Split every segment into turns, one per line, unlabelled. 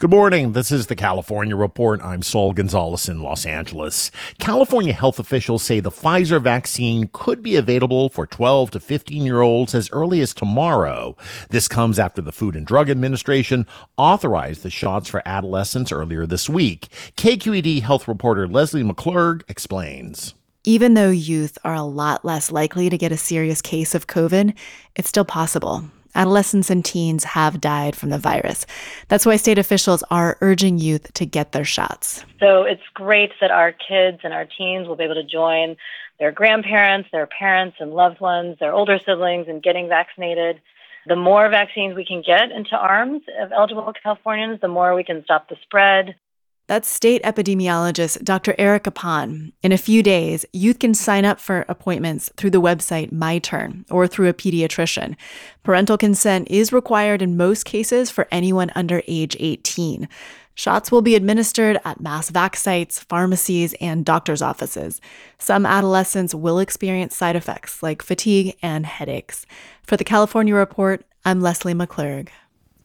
Good morning. This is the California Report. I'm Saul Gonzalez in Los Angeles. California health officials say the Pfizer vaccine could be available for 12 to 15 year olds as early as tomorrow. This comes after the Food and Drug Administration authorized the shots for adolescents earlier this week. KQED health reporter Lesley McClurg explains.
Even though youth are a lot less likely to get a serious case of COVID, it's still possible adolescents and teens have died from the virus. That's why state officials are urging youth to get their shots.
So it's great that our kids and our teens will be able to join their grandparents, their parents and loved ones, their older siblings in getting vaccinated. The more vaccines we can get into arms of eligible Californians, the more we can stop the spread.
That's state epidemiologist Dr. Erica Pan. In a few days, youth can sign up for appointments through the website MyTurn or through a pediatrician. Parental consent is required in most cases for anyone under age 18. Shots will be administered at mass vac sites, pharmacies, and doctor's offices. Some adolescents will experience side effects like fatigue and headaches. For the California Report, I'm Lesley McClurg.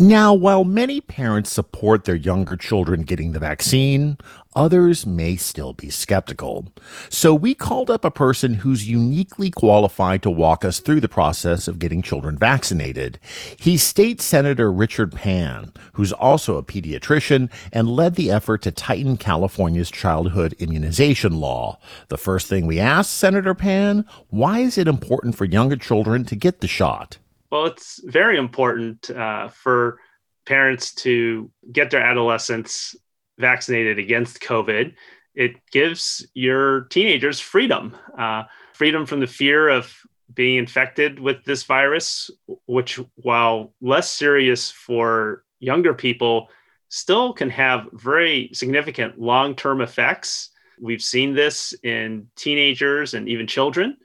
Now, while many parents support their younger children getting the vaccine, others may still be skeptical. So we called up a person who's uniquely qualified to walk us through the process of getting children vaccinated. He's State Senator Richard Pan, who's also a pediatrician and led the effort to tighten California's childhood immunization law. The first thing we asked Senator Pan, why is it important for younger children to get the shot?
Well, it's very important uh, for parents to get their adolescents vaccinated against COVID. It gives your teenagers freedom, uh, freedom from the fear of being infected with this virus, which, while less serious for younger people, still can have very significant long term effects. We've seen this in teenagers and even children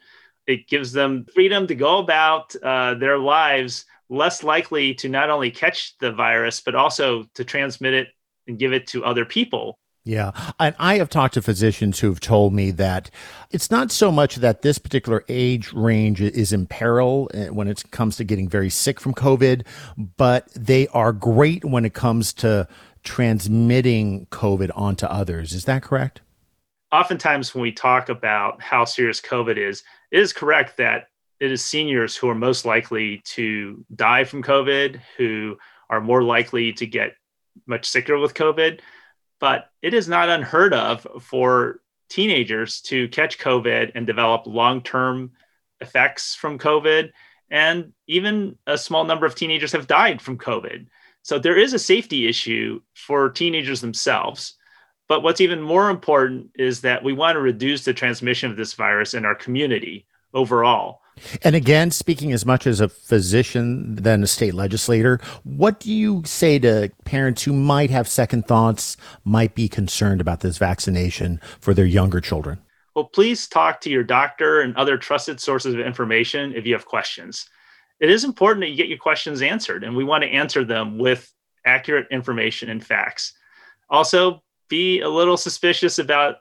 it gives them freedom to go about uh, their lives less likely to not only catch the virus but also to transmit it and give it to other people
yeah. And I have talked to physicians who have told me that it's not so much that this particular age range is in peril eh, when it comes to getting very sick from COVID, but they are great when it comes to transmitting COVID onto others. Is that correct?
Oftentimes, when we talk about how serious COVID is, it is correct that it is seniors who are most likely to die from COVID, who are more likely to get much sicker with COVID. But it is not unheard of for teenagers to catch COVID and develop long term effects from COVID. And even a small number of teenagers have died from COVID. So there is a safety issue for teenagers themselves. But what's even more important is that we want to reduce the transmission of this virus in our community overall.
And again, speaking as much as a physician than a state legislator, what do you say to parents who might have second thoughts, might be concerned about this vaccination for their younger children?
Well, please talk to your doctor and other trusted sources of information if you have questions. It is important that you get your questions answered, and we want to answer them with accurate information and facts. Also, be a little suspicious about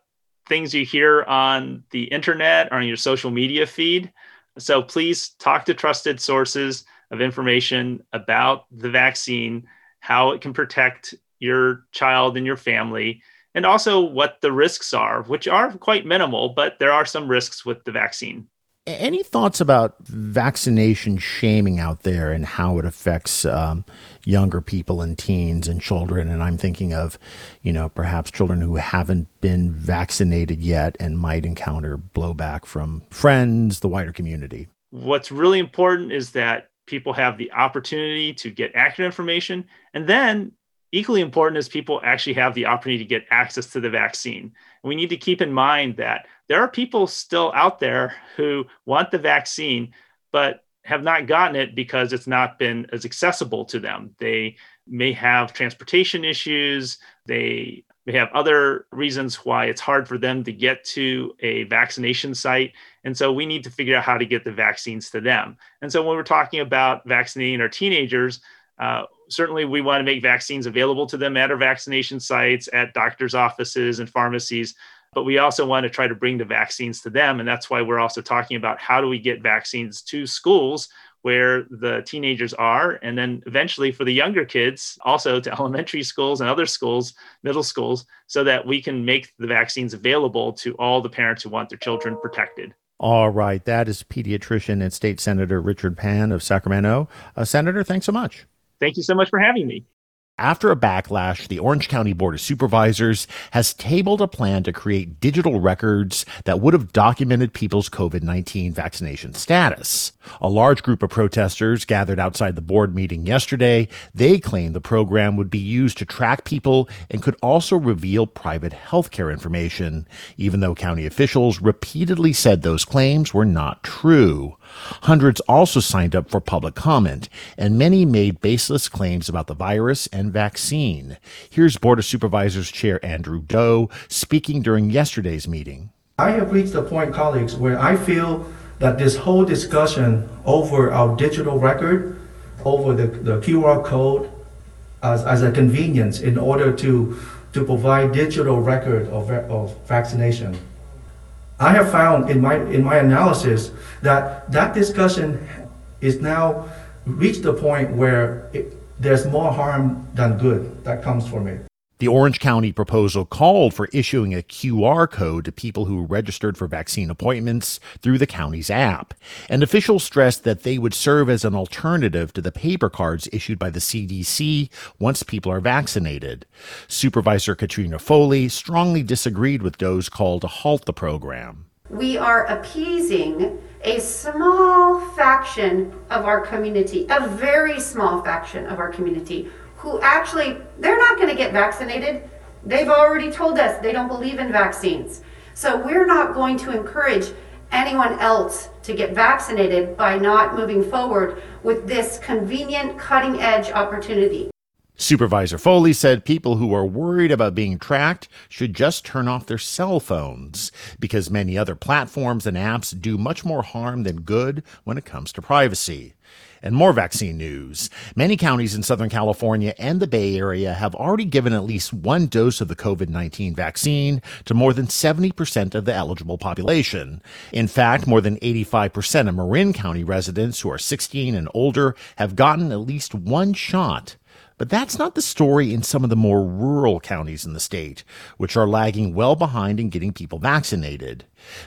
things you hear on the internet or on your social media feed. So please talk to trusted sources of information about the vaccine, how it can protect your child and your family, and also what the risks are, which are quite minimal, but there are some risks with the vaccine.
Any thoughts about vaccination shaming out there and how it affects um, younger people and teens and children? And I'm thinking of, you know, perhaps children who haven't been vaccinated yet and might encounter blowback from friends, the wider community.
What's really important is that people have the opportunity to get accurate information. And then, equally important is people actually have the opportunity to get access to the vaccine. we need to keep in mind that there are people still out there who want the vaccine, but have not gotten it because it's not been as accessible to them. They may have transportation issues. They may have other reasons why it's hard for them to get to a vaccination site. And so we need to figure out how to get the vaccines to them. And so when we're talking about vaccinating our teenagers, uh, certainly we want to make vaccines available to them at our vaccination sites, at doctors' offices and pharmacies but we also want to try to bring the vaccines to them. And that's why we're also talking about how do we get vaccines to schools where the teenagers are, and then eventually for the younger kids, also to elementary schools and other schools, middle schools, so that we can make the vaccines available to all the parents who want their children protected.
All right. That is pediatrician and state senator Richard Pan of Sacramento. Uh, senator, thanks so much.
Thank you so much for having me.
After a backlash, the Orange County Board of Supervisors has tabled a plan to create digital records that would have documented people's COVID 19 vaccination status. A large group of protesters gathered outside the board meeting yesterday. They claim the program would be used to track people and could also reveal private healthcare information, even though county officials repeatedly said those claims were not true. Hundreds also signed up for public comment, and many made baseless claims about the virus and vaccine. Here's Board of Supervisors Chair Andrew Do speaking during yesterday's meeting.
I have reached a point, colleagues, where I feel that this whole discussion over our digital record, over the, the QR code as, as a convenience in order to, to provide digital record of, of vaccination I have found in my in my analysis that that discussion is now reached a point where it, there's more harm than good that comes from it.
The Orange County proposal called for issuing a QR code to people who registered for vaccine appointments through the county's app. And officials stressed that they would serve as an alternative to the paper cards issued by the CDC once people are vaccinated. Supervisor Katrina Foley strongly disagreed with Do's call to halt the program.
We are appeasing a small faction of our community, a very small faction of our community who actually, they're not going to get vaccinated. They've already told us they don't believe in vaccines. So we're not going to encourage anyone else to get vaccinated by not moving forward with this convenient cutting edge opportunity.
Supervisor Foley said people who are worried about being tracked should just turn off their cell phones because many other platforms and apps do much more harm than good when it comes to privacy. And more vaccine news. Many counties in Southern California and the Bay Area have already given at least one dose of the COVID 19 vaccine to more than 70% of the eligible population. In fact, more than 85% of Marin County residents who are 16 and older have gotten at least one shot. But that's not the story in some of the more rural counties in the state, which are lagging well behind in getting people vaccinated.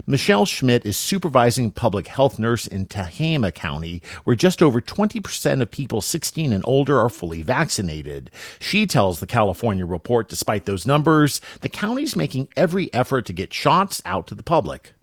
Michelle Schmidt is supervising public health nurse in Tehama County, where just over 20% of people 16 and older are fully vaccinated. She tells the California Report, despite those numbers, the county's making every effort to get shots out to the public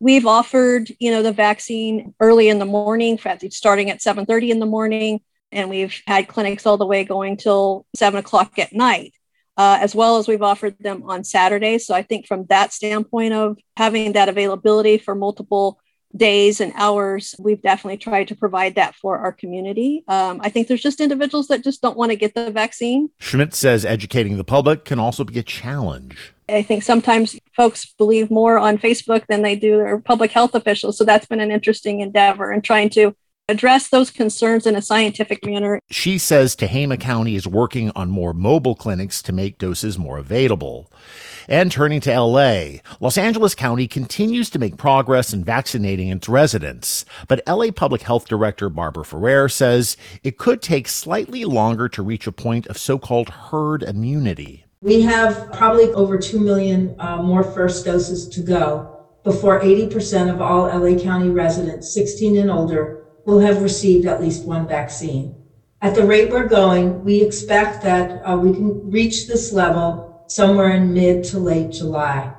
we've offered you know the vaccine early in the morning starting at 7.30 in the morning and we've had clinics all the way going till seven o'clock at night. Uh, as well as we've offered them on Saturdays. So I think from that standpoint of having that availability for multiple days and hours, we've definitely tried to provide that for our community. Um, I think there's just individuals that just don't want to get the vaccine.
Schmidt says educating the public can also be a challenge.
I think sometimes folks believe more on Facebook than they do their public health officials. So that's been an interesting endeavor and trying to address those concerns in a scientific manner.
She says Tehama County is working on more mobile clinics to make doses more available. And turning to LA, Los Angeles County continues to make progress in vaccinating its residents. But LA Public Health Director Barbara Ferrer says it could take slightly longer to reach a point of so called herd immunity.
We have probably over 2 million uh, more first doses to go before 80% of all LA County residents 16 and older will have received at least one vaccine. At the rate we're going, we expect that uh, we can reach this level somewhere in mid to late July.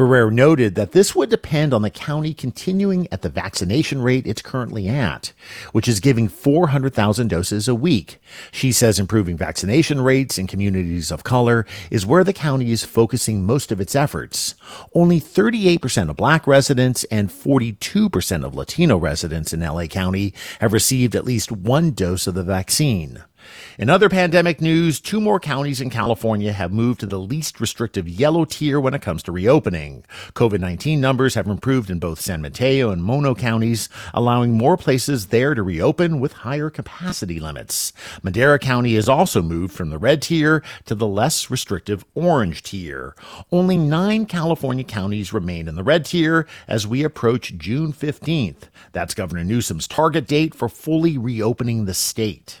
Ferrer noted that this would depend on the county continuing at the vaccination rate it's currently at, which is giving 400,000 doses a week. She says improving vaccination rates in communities of color is where the county is focusing most of its efforts. Only 38% of black residents and 42% of Latino residents in LA County have received at least one dose of the vaccine. In other pandemic news, two more counties in California have moved to the least restrictive yellow tier when it comes to reopening. COVID 19 numbers have improved in both San Mateo and Mono counties, allowing more places there to reopen with higher capacity limits. Madera County has also moved from the red tier to the less restrictive orange tier. Only nine California counties remain in the red tier as we approach June 15th. That's Governor Newsom's target date for fully reopening the state.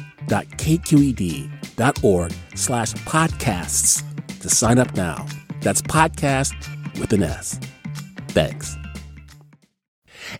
donate.kqed.org slash podcasts to sign up now. That's podcast with an S. Thanks.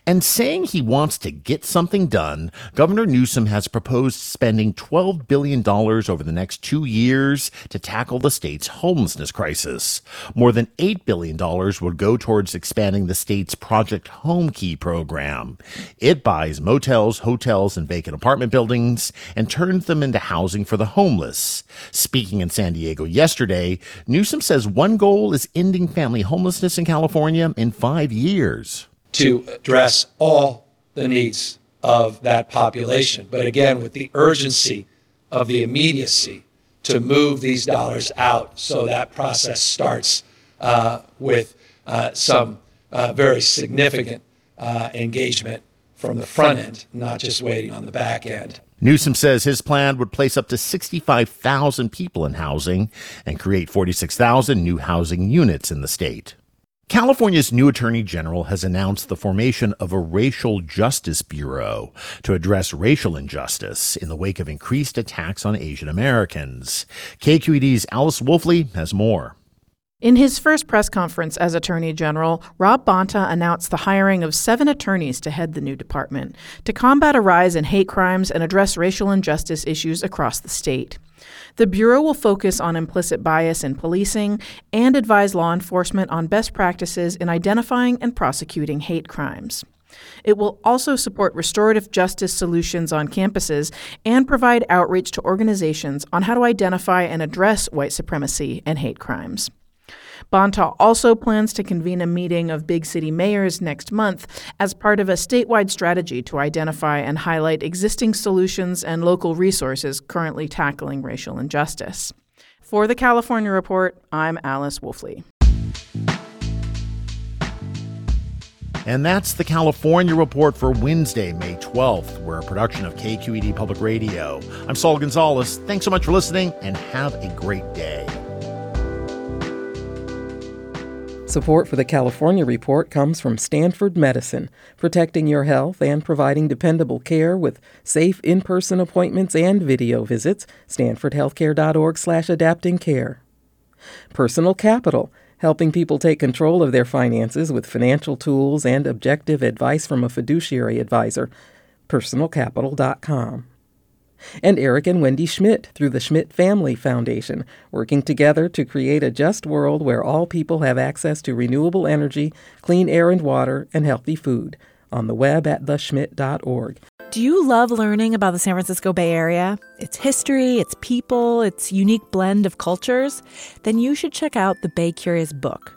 And saying he wants to get something done, Governor Newsom has proposed spending $12 billion over the next two years to tackle the state's homelessness crisis. More than $8 billion would go towards expanding the state's Project Homekey program. It buys motels, hotels, and vacant apartment buildings and turns them into housing for the homeless. Speaking in San Diego yesterday, Newsom says one goal is ending family homelessness in California in five years
to address all the needs of that population. But again, with the urgency of the immediacy to move these dollars out so that process starts uh, with uh, some uh, very significant uh, engagement from the front end, not just waiting on the back end.
Newsom says his plan would place up to 65,000 people in housing and create 46,000 new housing units in the state. California's new Attorney General has announced the formation of a Racial Justice Bureau to address racial injustice in the wake of increased attacks on Asian Americans. KQED's Alice Woelfle has more.
In his first press conference as Attorney General, Rob Bonta announced the hiring of seven attorneys to head the new department to combat a rise in hate crimes and address racial injustice issues across the state. The Bureau will focus on implicit bias in policing and advise law enforcement on best practices in identifying and prosecuting hate crimes. It will also support restorative justice solutions on campuses and provide outreach to organizations on how to identify and address white supremacy and hate crimes. Bonta also plans to convene a meeting of big city mayors next month as part of a statewide strategy to identify and highlight existing solutions and local resources currently tackling racial injustice. For the California Report, I'm Alice Woelfle.
And that's the California Report for Wednesday, May 12th. We're a production of KQED Public Radio. I'm Saul Gonzalez. Thanks so much for listening and have a great day.
Support for the California Report comes from Stanford Medicine, protecting your health and providing dependable care with safe in-person appointments and video visits. StanfordHealthcare.org/adaptingcare. Personal Capital, helping people take control of their finances with financial tools and objective advice from a fiduciary advisor. PersonalCapital.com and Eric and Wendy Schmidt through the Schmidt Family Foundation, working together to create a just world where all people have access to renewable energy, clean air and water, and healthy food. On the web at theschmidt.org.
Do you love learning about the San Francisco Bay Area? Its history, its people, its unique blend of cultures? Then you should check out the Bay Curious book.